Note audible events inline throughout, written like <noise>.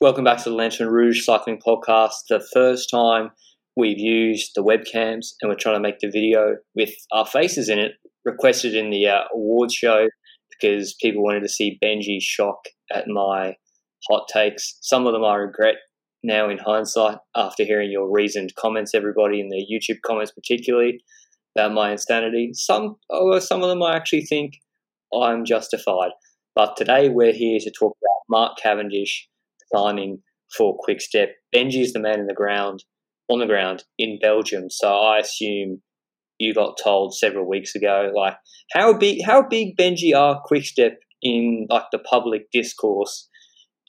Welcome back to the Lanterne Rouge Cycling Podcast. The first time we've used the webcams and we're trying to make the video with our faces in it, requested in the uh, awards show because people wanted to see Benji's shock at my hot takes. Some of them I regret now in hindsight after hearing your reasoned comments, everybody in the YouTube comments, particularly about my insanity. Some, oh, some of them I actually think I'm justified. But today we're here to talk about Mark Cavendish signing for Quickstep. Benji is the man in the ground, on the ground in Belgium. So I assume you got told several weeks ago, like how big how big Benji are Quickstep in like the public discourse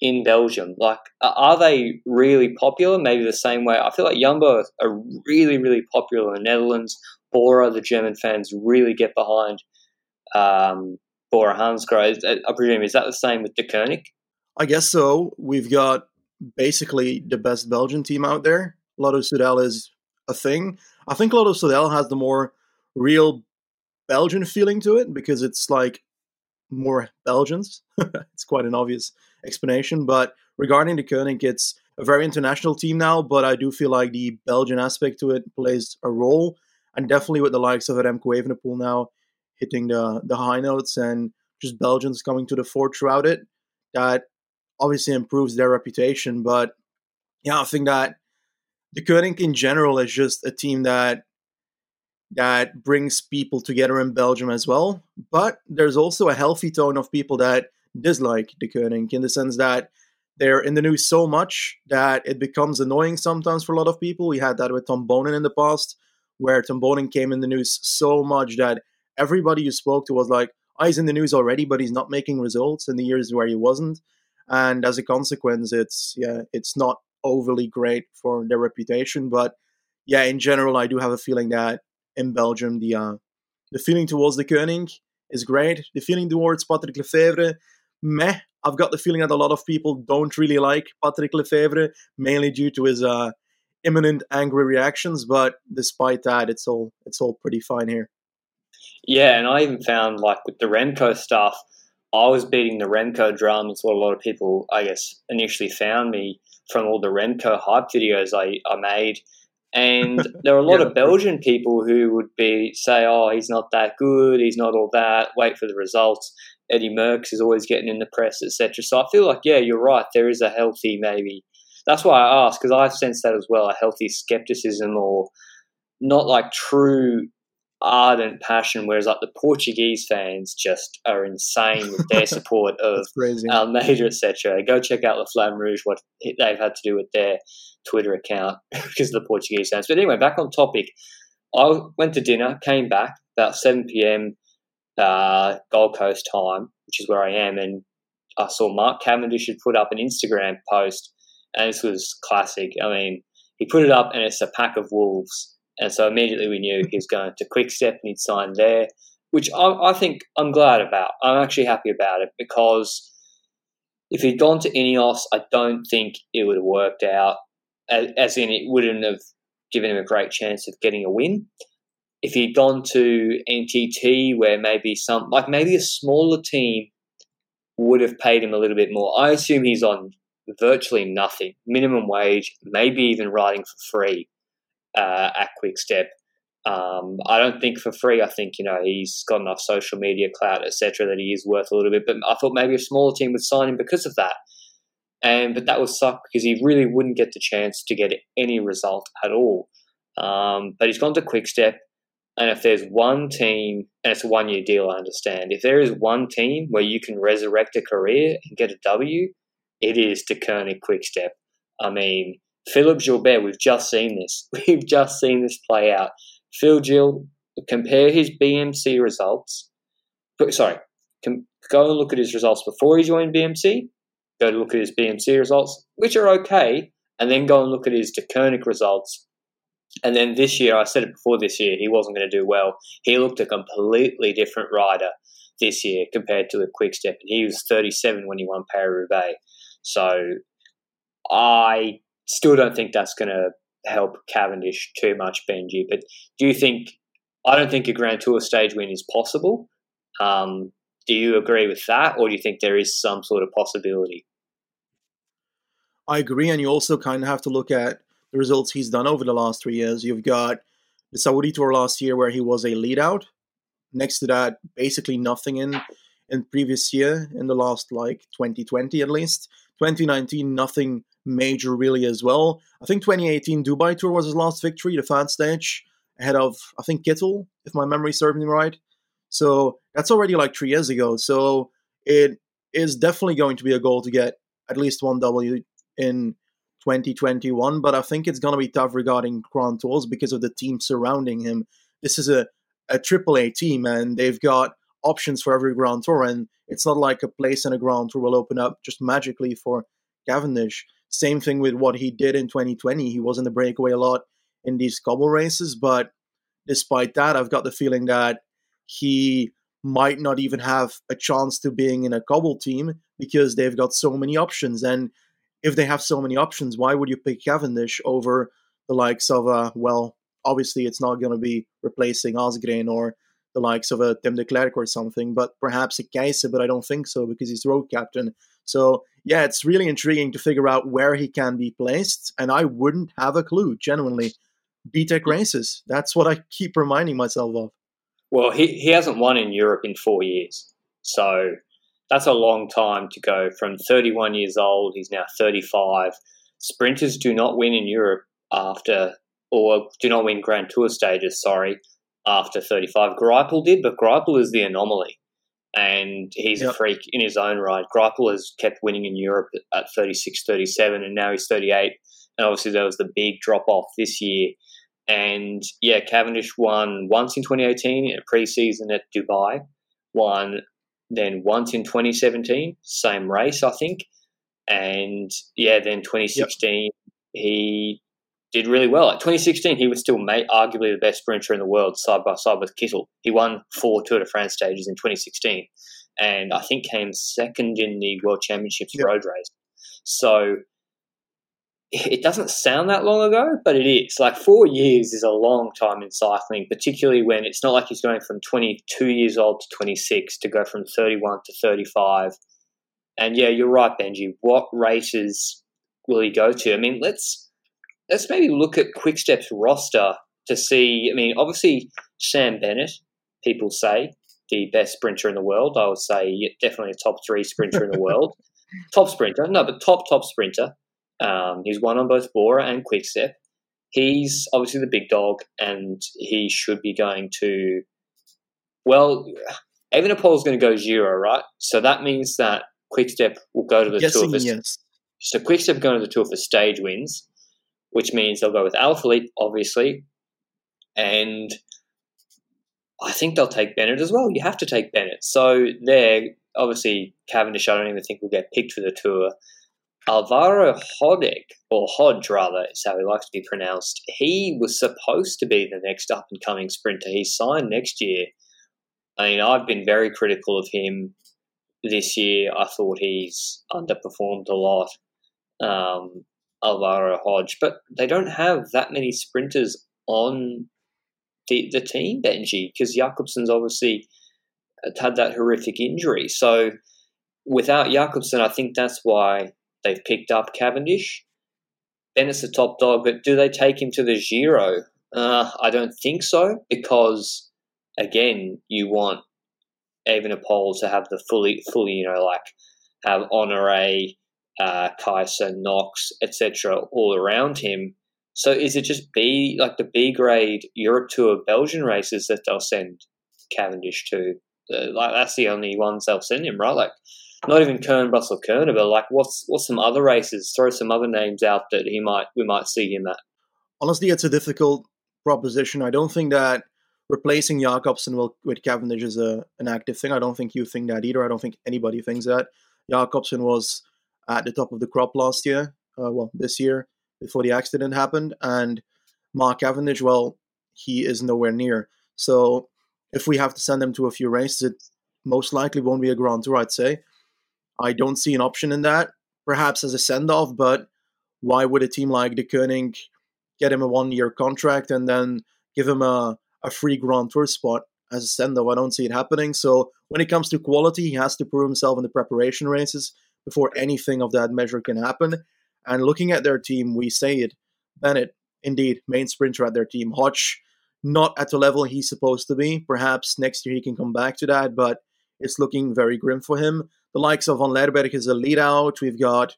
in Belgium? Like, are they really popular? Maybe the same way. I feel like Jumbo are really, really popular in the Netherlands. Bora, the German fans really get behind um, Bora Hansgrohe. I presume is that the same with Deceuninck? I guess so. We've got basically the best Belgian team out there. Lotto Soudal is a thing. I think Lotto Soudal has the more real Belgian feeling to it because it's like more Belgians. <laughs> it's quite an obvious explanation. But regarding Deceuninck, it's a very international team now, but I do feel like the Belgian aspect to it plays a role. And definitely with the likes of Remco Evenepoel now hitting the, the high notes and just Belgians coming to the fore throughout it, that obviously improves their reputation. But yeah, I think that Deceuninck in general is just a team that that brings people together in Belgium as well. But there's also a healthy tone of people that dislike Deceuninck in the sense that they're in the news so much that it becomes annoying sometimes for a lot of people. We had that with Tom Boonen in the past, where Tom Boonen came in the news so much that everybody you spoke to was like, oh, he's in the news already, but he's not making results in the years where he wasn't. And as a consequence, it's yeah, it's not overly great for their reputation. But yeah, in general, I do have a feeling that in Belgium, the uh, the feeling towards the Deceuninck is great. The feeling towards Patrick Lefevere, meh. I've got the feeling that a lot of people don't really like Patrick Lefevere, mainly due to his uh, imminent angry reactions. But despite that, it's all it's all pretty fine here. Yeah, and I even found like with the Remco stuff, I was beating the Remco drum. It's what a lot of people, I guess, initially found me from all the Remco hype videos I, I made. And <laughs> there are a lot yeah. of Belgian people who would be say, "Oh, he's not that good. He's not all that. Wait for the results." Eddie Merckx is always getting in the press, etc. So I feel like, yeah, you're right. There is a healthy, maybe. That's why I ask because I've sensed that as well, a healthy skepticism or not like true ardent passion, whereas like the Portuguese fans just are insane with their <laughs> support of Almeida, etc. Go check out La Flamme Rouge, what they've had to do with their Twitter account <laughs> because of the Portuguese fans. But anyway, back on topic. I went to dinner, came back about 7 p.m. Uh, Gold Coast time, which is where I am, and I saw Mark Cavendish had put up an Instagram post, and this was classic. I mean, he put it up, and it's a pack of wolves and so immediately we knew he was going to Quickstep and he'd signed there, which I, I think I'm glad about. I'm actually happy about it because if he'd gone to Ineos, I don't think it would have worked out. As in, it wouldn't have given him a great chance of getting a win. If he'd gone to NTT, where maybe some, like maybe a smaller team would have paid him a little bit more. I assume he's on virtually nothing, minimum wage, maybe even riding for free uh, at Quickstep. Um, I don't think for free. I think you know he's got enough social media clout, etc., that he is worth a little bit. But I thought maybe a smaller team would sign him because of that. And but that would suck because he really wouldn't get the chance to get any result at all. Um, but he's gone to Quickstep, and if there's one team, and it's a one-year deal, I understand. If there is one team where you can resurrect a career and get a W, it is Deceuninck Quickstep. I mean, Philippe Gilbert, we've just seen this. <laughs> We've just seen this play out. Phil Gill, compare his BMC results. Sorry, go and look at his results before he joined BMC, go to look at his BMC results, which are okay, and then go and look at his Deceuninck results. And then this year, I said it before this year, he wasn't going to do well. He looked a completely different rider this year compared to a quick step. And he was 37 when he won Paris Roubaix. So I still don't think that's going to help Cavendish too much, Benji. But do you think? I don't think a Grand Tour stage win is possible. Um, do you agree with that, or do you think there is some sort of possibility? I agree, and you also kind of have to look at the results he's done over the last three years. You've got the Saudi Tour last year, where he was a lead out. Next to that, basically nothing in in previous year in the last like 2020 at least. 2019, nothing major really as well. I think 2018 Dubai Tour was his last victory, the fan stage, ahead of I think Kittel, if my memory serves me right. So that's already like three years ago. So it is definitely going to be a goal to get at least one W in 2021. But I think it's going to be tough regarding Grand Tours because of the team surrounding him. This is a a triple A team, and they've got options for every Grand Tour, and it's not like a place in a Grand Tour will open up just magically for Cavendish. Same thing with what he did in 2020. He was in the breakaway a lot in these cobble races, but despite that, I've got the feeling that he might not even have a chance to being in a cobble team because they've got so many options. And if they have so many options, why would you pick Cavendish over the likes of, uh, well, obviously it's not going to be replacing Asgreen or the likes of a Tim Declercq or something, but perhaps a Keisse, but I don't think so because he's road captain. So yeah, it's really intriguing to figure out where he can be placed, and I wouldn't have a clue, genuinely. BTEC races. That's what I keep reminding myself of. Well, he, he hasn't won in Europe in four years. So that's a long time to go from 31 years old. He's now 35. Sprinters do not win in Europe after, or do not win Grand Tour stages, sorry, after 35. Greipel did, but Greipel is the anomaly and he's yep. a freak in his own right. Greipel has kept winning in Europe at 36, 37, and now he's 38. And obviously, there was the big drop off this year. And yeah, Cavendish won once in 2018 in a preseason at Dubai, won then once in 2017, same race, I think. And yeah, then 2016, yep. he did really well. At 2016, he was still mate, arguably the best sprinter in the world, side by side with Kittel. He won four Tour de France stages in 2016, and I think came second in the World Championships yep. road race. So it doesn't sound that long ago, but it is. Like four years is a long time in cycling, particularly when it's not like he's going from 22 years old to 26 to go from 31 to 35. And yeah, you're right, Benji. What races will he go to? I mean, let's let's maybe look at Quickstep's roster to see. I mean, obviously Sam Bennett, people say the best sprinter in the world. I would say definitely a top three sprinter in the world. <laughs> Top sprinter, no, but top top sprinter. Um, he's won on both Bora and Quickstep. He's obviously the big dog, and he should be going to. Well, Evenepoel is going to go Giro, right? So that means that Quickstep will go to the Guessing, tour. For, yes. So Quickstep going to the tour for stage wins which means they'll go with Alaphilippe, obviously, and I think they'll take Bennett as well. You have to take Bennett. So there, obviously, Cavendish, I don't even think will get picked for the tour. Alvaro Hodeg, or Hodge rather, is how he likes to be pronounced. He was supposed to be the next up and coming sprinter. He signed next year. I mean, I've been very critical of him this year. I thought he's underperformed a lot. Um, Alvaro Hodge, but they don't have that many sprinters on the the team, Benji, because Jakobsen's obviously had that horrific injury. So without Jakobsen, I think that's why they've picked up Cavendish. Bennett's the top dog, but do they take him to the Giro? Uh, I don't think so, because again, you want Evenepoel to have the fully, fully, you know, like have Honore, uh, Keisse, Knox, etc., all around him. So is it just B like the B grade Europe Tour Belgian races that they'll send Cavendish to? Uh, like that's the only ones they'll send him, right? Like not even Kuurne, Brussels, Kuurne, but like what's what's some other races? Throw some other names out that he might we might see him at. Honestly, it's a difficult proposition. I don't think that replacing Jakobsen will, with Cavendish is a, an active thing. I don't think you think that either. I don't think anybody thinks that. Jakobsen was at the top of the crop last year, uh, well, this year, before the accident happened. And Mark Cavendish, well, he is nowhere near. So if we have to send him to a few races, it most likely won't be a Grand Tour, I'd say. I don't see an option in that, perhaps as a send off, but why would a team like Deceuninck get him a one year contract and then give him a, a free Grand Tour spot as a send off? I don't see it happening. So when it comes to quality, he has to prove himself in the preparation races before anything of that measure can happen. And looking at their team, we say it. Bennett, indeed, main sprinter at their team. Hodge, not at the level he's supposed to be. Perhaps next year he can come back to that, but it's looking very grim for him. The likes of Van Lerberghe is a lead out. We've got,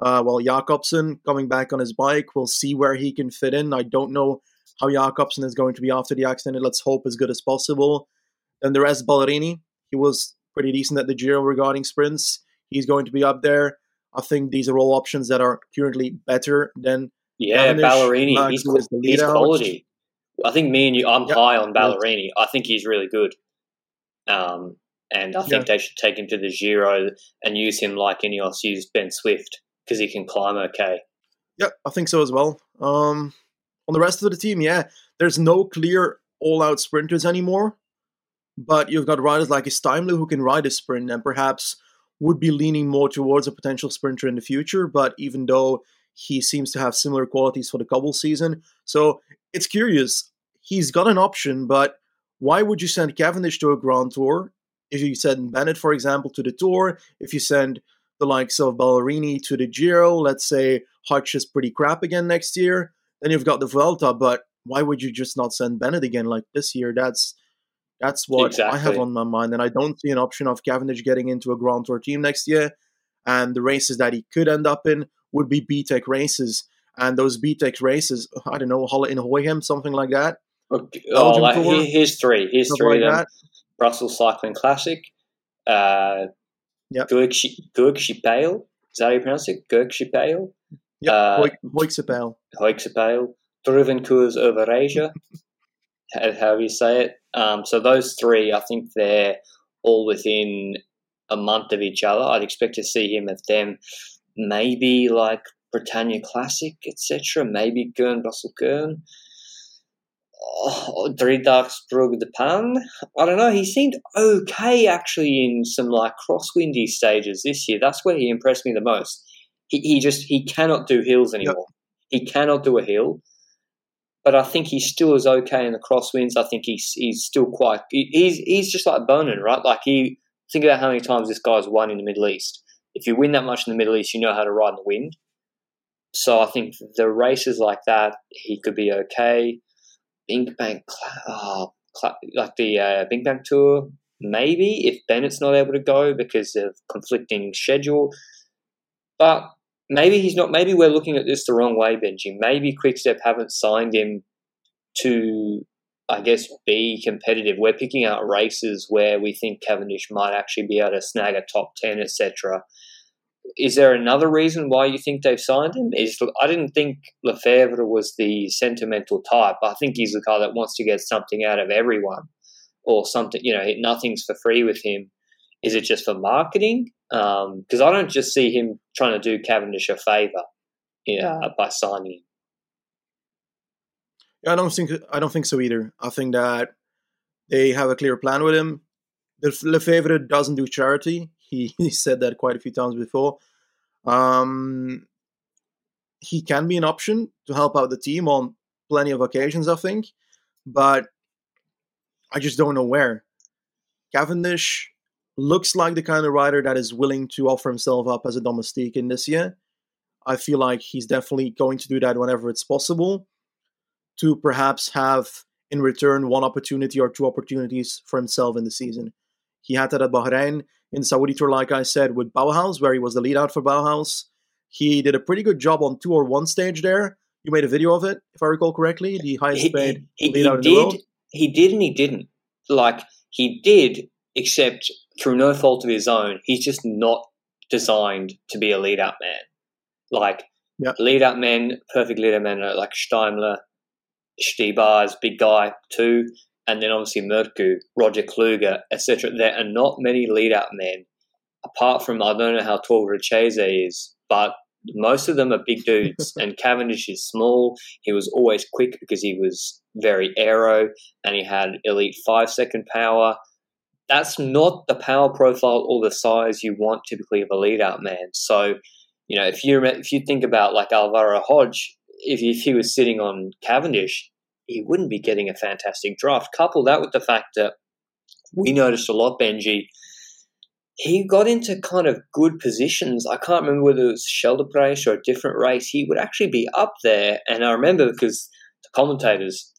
uh, well, Jakobsen coming back on his bike. We'll see where he can fit in. I don't know how Jakobsen is going to be after the accident. Let's hope as good as possible. Then the rest, Ballerini. He was pretty decent at the Giro regarding sprints. He's going to be up there. I think these are all options that are currently better than yeah, Ballerini. He's, he's quality. I think me and you, I'm yep. high on Ballerini. I think he's really good. Um, and I think yeah. they should take him to the Giro and use him like Ineos used Ben Swift because he can climb okay. Yeah, I think so as well. Um, on the rest of the team, yeah, there's no clear all-out sprinters anymore, but you've got riders like Steimle who can ride a sprint and perhaps would be leaning more towards a potential sprinter in the future. But even though he seems to have similar qualities for the cobble season, so it's curious. He's got an option, but why would you send Cavendish to a Grand Tour if you send Bennett, for example, to the Tour, if you send the likes of Ballerini to the Giro, let's say Hodge is pretty crap again next year, then you've got the Vuelta. But why would you just not send Bennett again like this year? That's that's what exactly. I have on my mind, and I don't see an option of Cavendish getting into a Grand Tour team next year. And the races that he could end up in would be BTEC races, and those BTEC races, I don't know, Halle-Ingooigem, something like that. Okay. Oh, like, here's three. Here's three. Like Brussels Cycling Classic, uh, yep. Gurkshipale. Is that how you pronounce it? Gurkshipale? Yeah, uh, Hoiksepale. Hoiksepale. Druivenkoers Overijse, how you say it. Um, so those three, I think they're all within a month of each other. I'd expect to see him at them, maybe like Bretagne Classic, etc. Maybe Kuurne Brussels Kuurne oh, Driedaagse Brugge-De Panne. I don't know. He seemed okay actually in some like crosswindy stages this year. That's where he impressed me the most. He, he just he cannot do hills anymore. Yep. He cannot do a hill. But I think he still is okay in the crosswinds. I think he's he's still quite he's he's just like Boonen, right? Like he think about how many times this guy's won in the Middle East. If you win that much in the Middle East, you know how to ride in the wind. So I think the races like that, he could be okay. BinckBank, oh, like the uh, BinckBank Tour, maybe if Bennett's not able to go because of conflicting schedule. But maybe he's not. Maybe we're looking at this the wrong way, Benji. Maybe Quickstep haven't signed him to, I guess, be competitive. We're picking out races where we think Cavendish might actually be able to snag a top ten, etc is there another reason why you think they've signed him? Is I didn't think Lefevere was the sentimental type. I think he's the guy that wants to get something out of everyone, or something. You know, nothing's for free with him. Is it just for marketing? Because um, I don't just see him trying to do Cavendish a favour, yeah, by signing him. Yeah, I don't think I don't think so either. I think that they have a clear plan with him. Lefevere doesn't do charity. He, <laughs> he said that quite a few times before. Um, he can be an option to help out the team on plenty of occasions, I think, but I just don't know where. Cavendish looks like the kind of rider that is willing to offer himself up as a domestique in this year. I feel like he's definitely going to do that whenever it's possible to perhaps have in return one opportunity or two opportunities for himself in the season. He had that at Bahrain in Saudi Tour, like I said, with Bauhaus, where he was the lead out for Bauhaus. He did a pretty good job on two or one stage there. You made a video of it, if I recall correctly, the highest paid lead he out in the world. He did and he didn't. Like, he did, except through no fault of his own. He's just not designed to be a lead out man. Like, yep. lead out men, perfect lead out men like Steimle, Stybar's big guy too. and then obviously Mørkøv, Roger Kluge, etc. There are not many lead out men, apart from I don't know how tall Richeze is, but most of them are big dudes, <laughs> and Cavendish is small. He was always quick because he was very aero, and he had elite five second power. That's not the power profile or the size you want typically of a lead out man. So, you know, if you if you think about like Alvaro Hodge, if, if he was sitting on Cavendish, he wouldn't be getting a fantastic draft. Couple that with the fact that we noticed a lot, Benji, he got into kind of good positions. I can't remember whether it was Scheldeprijs or a different race. He would actually be up there. And I remember because the commentators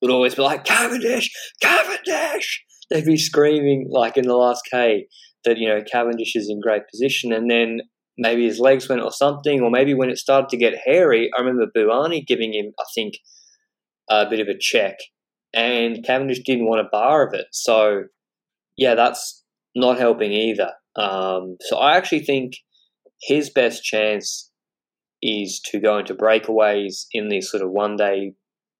would always be like, Cavendish, Cavendish. They'd be screaming like in the last K that, you know, Cavendish is in great position. And then maybe his legs went or something, or maybe when it started to get hairy, I remember Bouhanni giving him, I think, a bit of a check. And Cavendish didn't want a bar of it. So, yeah, that's not helping either. Um, so I actually think his best chance is to go into breakaways in these sort of one day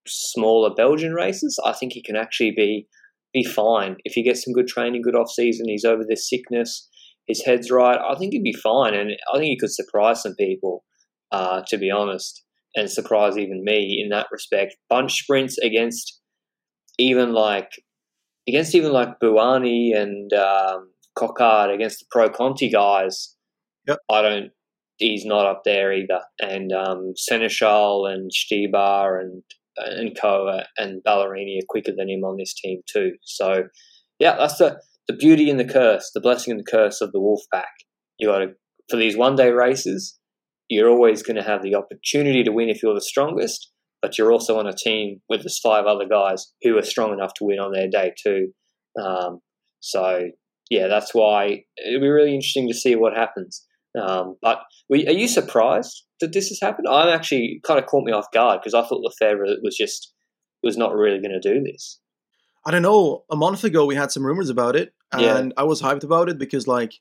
smaller Belgian races. I think he can actually be be fine if he gets some good training, good off season. He's over this sickness. His head's right. I think he'd be fine, and I think he could surprise some people. Uh, to be honest, and surprise even me in that respect. Bunch sprints against even like against even like Bouhanni and um, Coquard, against the Pro Conti guys, yep. I don't. He's not up there either. And um, Senechal and Stybar and and Koa and Ballerini are quicker than him on this team too. So, yeah, that's the the beauty and the curse, the blessing and the curse of the Wolf Pack. You got to for these one day races. You're always going to have the opportunity to win if you're the strongest, but you're also on a team with this five other guys who are strong enough to win on their day too. Um, so yeah, that's why it'll be really interesting to see what happens. Um, but are you surprised that this has happened? I'm actually kind of caught me off guard because I thought Lefevere was just was not really going to do this. I don't know. A month ago, we had some rumors about it, and yeah. I was hyped about it because, like,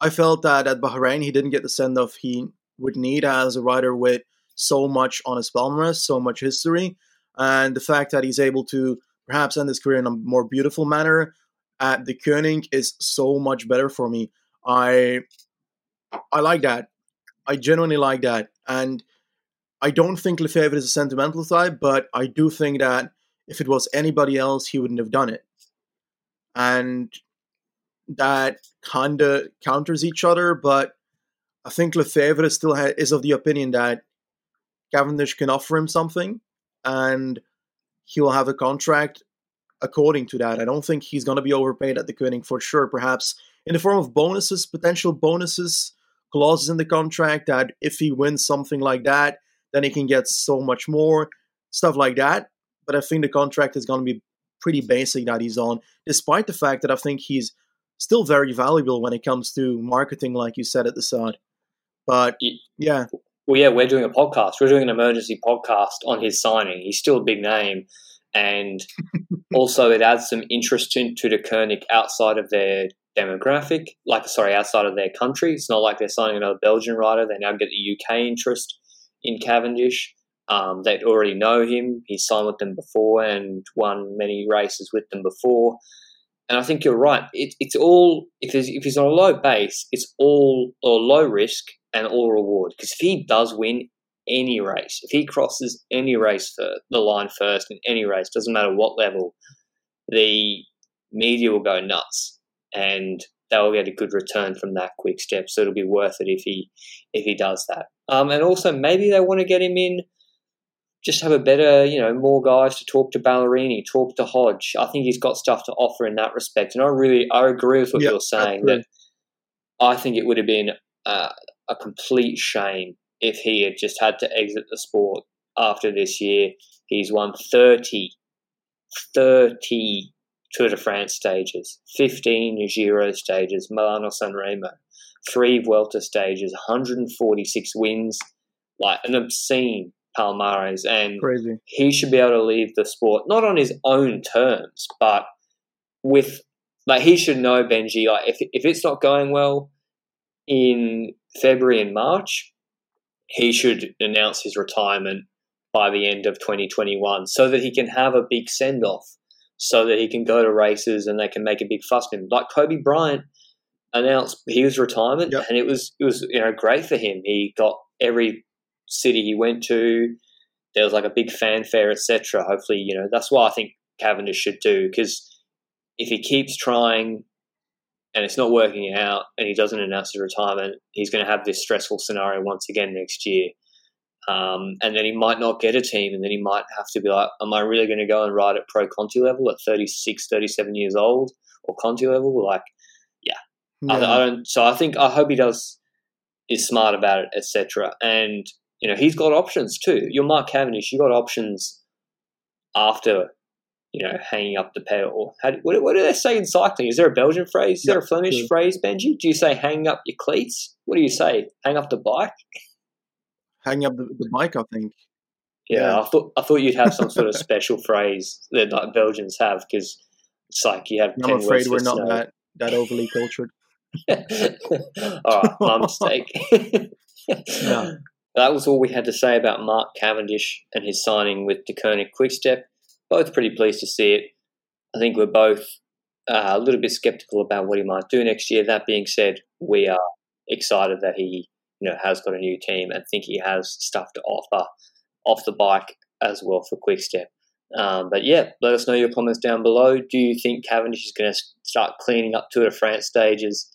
I felt that at Bahrain he didn't get the send off he would need as a rider with so much on his palmarès, so much history, and the fact that he's able to perhaps end his career in a more beautiful manner at Deceuninck is so much better for me. I I like that. I genuinely like that, and I don't think Lefevere is a sentimental type, but I do think that if it was anybody else, he wouldn't have done it, and that kind of counters each other. But I think Lefevere still ha- is of the opinion that Cavendish can offer him something and he will have a contract according to that. I don't think he's going to be overpaid at Deceuninck for sure, perhaps in the form of bonuses, potential bonuses, clauses in the contract that if he wins something like that, then he can get so much more, stuff like that. But I think the contract is going to be pretty basic that he's on, despite the fact that I think he's still very valuable when it comes to marketing, like you said at the start. But yeah, well, yeah, we're doing a podcast. We're doing an emergency podcast on his signing. He's still a big name, and <laughs> also it adds some interest to Deceuninck outside of their demographic, like sorry, outside of their country. It's not like they're signing another Belgian rider. They now get the UK interest in Cavendish. Um, they already know him. He signed with them before and won many races with them before. And I think you're right. It, it's all if he's, if he's on a low base, it's all or low risk and all reward. Because if he does win any race, if he crosses any race for the line first in any race, doesn't matter what level, the media will go nuts, and they'll get a good return from that quick step. So it'll be worth it if he if he does that. Um, and also maybe they want to get him in just have a better, you know, more guys to talk to Ballerini, talk to Hodge. I think he's got stuff to offer in that respect. And I really, I agree with what yep, you're saying that I think it would have been uh, a complete shame if he had just had to exit the sport after this year. He's won 30, 30 Tour de France stages, 15 Giro stages, Milano San Remo, three Vuelta stages, 146 wins, like an obscene Palmares, and Crazy. he should be able to leave the sport not on his own terms, but with like he should know Benji. Like if if it's not going well in February and March, he should announce his retirement by the end of 2021 so that he can have a big send off. So that he can go to races and they can make a big fuss with him. Like Kobe Bryant announced his retirement, Yep. and it was it was you know great for him. He got every city he went to. There was like a big fanfare, etc. Hopefully, you know that's what I think Cavendish should do because if he keeps trying and it's not working out and he doesn't announce his retirement, he's going to have this stressful scenario once again next year. Um, and then he might not get a team, and then he might have to be like, Am I really going to go and ride at pro Conti level at 36, 37 years old or Conti level? Like, I, I don't. So I think I hope he does is smart about it, etc. And you know he's got options too. You're Mark Cavendish. You got options after you know hanging up the pedal. How, what, what do they say in cycling? Is there a Belgian phrase? Is there a Flemish phrase, Benji? Do you say hang up your cleats? What do you say? Hang up the bike? <laughs> hang up the, the bike. I think. Yeah, Yeah. I thought I thought you'd have some sort of <laughs> special phrase that like Belgians have because it's like you have. I'm afraid we're not snow. that that overly cultured. <laughs> all right, my mistake. Yeah. <laughs> That was all we had to say about Mark Cavendish and his signing with Deceuninck Quickstep. Both pretty pleased to see it. I think we're both uh, a little bit skeptical about what he might do next year. That being said, we are excited that he you know has got a new team and think he has stuff to offer off the bike as well for Quickstep. Um, but yeah, let us know your comments down below. Do you think Cavendish is going to start cleaning up Tour de France stages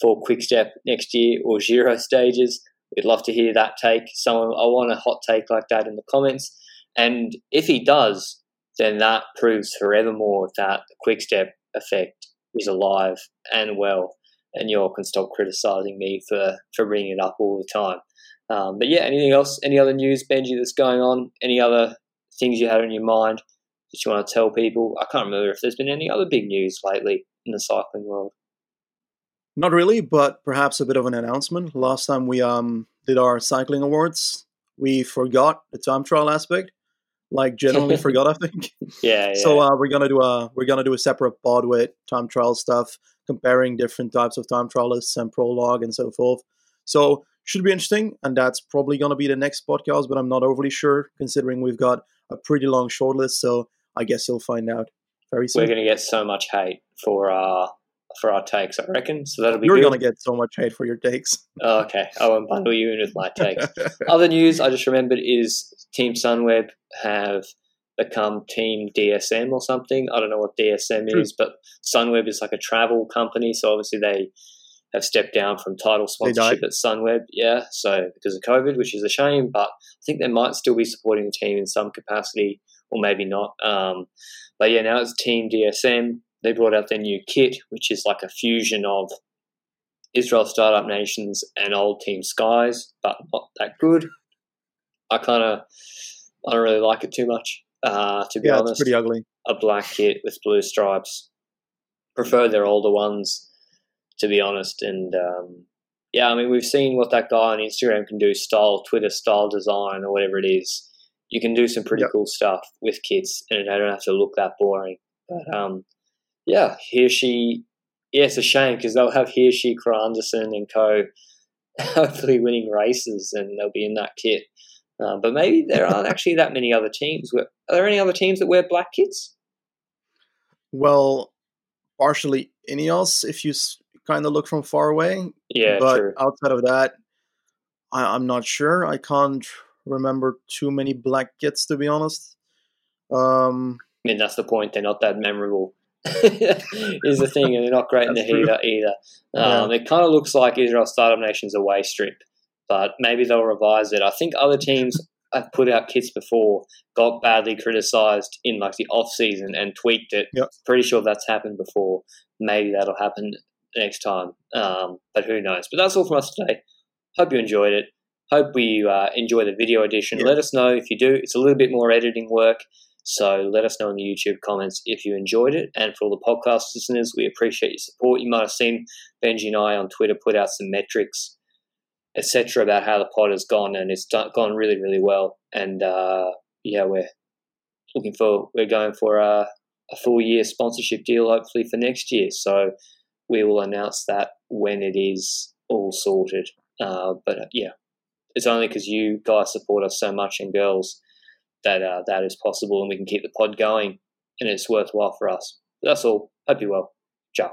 for Quickstep next year or Giro stages? We'd love to hear that take. Someone, I want a hot take like that in the comments. And if he does, then that proves forevermore that the Quickstep effect is alive and well. And you all can stop criticizing me for, for bringing it up all the time. Um, but yeah, anything else? Any other news, Benji, that's going on? Any other things you had on your mind that you want to tell people? I can't remember if there's been any other big news lately in the cycling world. Not really, but perhaps a bit of an announcement. Last time we um did our cycling awards, we forgot the time trial aspect. Like generally <laughs> forgot, I think. Yeah, yeah. So uh, we're gonna do a we're gonna do a separate pod with time trial stuff, comparing different types of time trialists and prologue and so forth. So should be interesting, and that's probably gonna be the next podcast. But I'm not overly sure, considering we've got a pretty long shortlist. So I guess you'll find out very soon. we're going to get so much hate for our for our takes, I reckon. So that'll be You're good. gonna get so much hate for your takes. Oh, okay, I won't bundle you in with my takes. <laughs> Other news I just remembered is Team Sunweb have become Team DSM or something. I don't know what DSM True. is, but Sunweb is like a travel company, so obviously they have stepped down from title sponsorship at Sunweb. Yeah, so because of COVID, which is a shame, but I think they might still be supporting the team in some capacity, or maybe not. Um, but yeah, now it's Team DSM. They brought out their new kit, which is like a fusion of Israel Startup Nations and old Team Skies, but not that good. I kind of, I don't really like it too much, uh, to be yeah, honest it's pretty ugly. a black kit with blue stripes. Prefer their older ones, to be honest. And um, yeah, I mean, we've seen what that guy on Instagram can do, style, Twitter style design, or whatever it is. You can do some pretty Yep. cool stuff with kits, and they don't have to look that boring. But um, yeah, Hirschi. Yeah, it's a shame because they'll have he Hirschi, Kragh Andersen, and co. <laughs> Hopefully, winning races, and they'll be in that kit. Uh, but maybe there aren't actually that many other teams. Are there any other teams that wear black kits? Well, partially Ineos, if you kind of look from far away. Yeah, but true. outside of that, I, I'm not sure. I can't remember too many black kits, to be honest. Um, I mean, that's the point. They're not that memorable. <laughs> is the thing, and they're not great in the heater either. Um, It kind of looks like Israel Startup Nation's away strip, but maybe they'll revise it. I think other teams have put out kits before, got badly criticised in like the off season and tweaked it. Yep. Pretty sure that's happened before. Maybe that'll happen next time, um, but who knows? But that's all from us today. Hope you enjoyed it. Hope we uh, enjoy the video edition. Yeah. Let us know if you do. It's a little bit more editing work. So let us know in the YouTube comments if you enjoyed it. And for all the podcast listeners, we appreciate your support. You might have seen Benji and I on Twitter put out some metrics, etc., about how the pod has gone, and it's done, gone really, really well. And uh, yeah, we're looking for we're going for a, a full year sponsorship deal, hopefully for next year. So we will announce that when it is all sorted. Uh, but yeah, it's only because you guys support us so much and girls that uh, that is possible, and we can keep the pod going and it's worthwhile for us. That's all. Hope you well. Ciao.